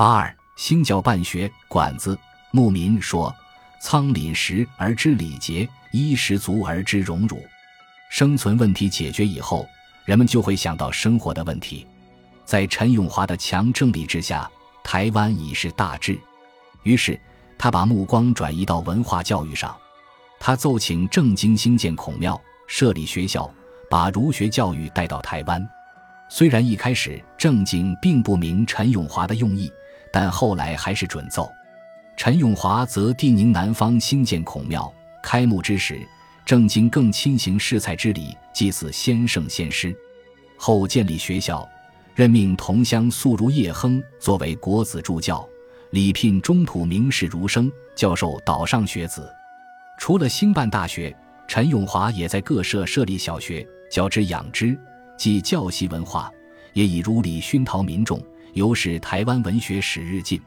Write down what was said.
八二兴教办学馆子牧民说：“仓廪实而知礼节，衣食足而知荣辱。”生存问题解决以后，人们就会想到生活的问题。在陈永华的强政力之下，台湾已是大治。于是，他把目光转移到文化教育上。他奏请郑经兴建孔庙、设立学校，把儒学教育带到台湾。虽然一开始郑经并不明陈永华的用意，但后来还是准奏。陈永华则定宁南方兴建孔庙，开幕之时。郑经更亲行试菜之礼，祭祀先圣先师，后建立学校，任命同乡素如叶亨作为国子助教，礼聘中土名士儒生教授岛上学子。除了兴办大学，陈永华也在各社设立小学，教之养之，即教习文化，也以儒理熏陶民众，由使台湾文学史日进。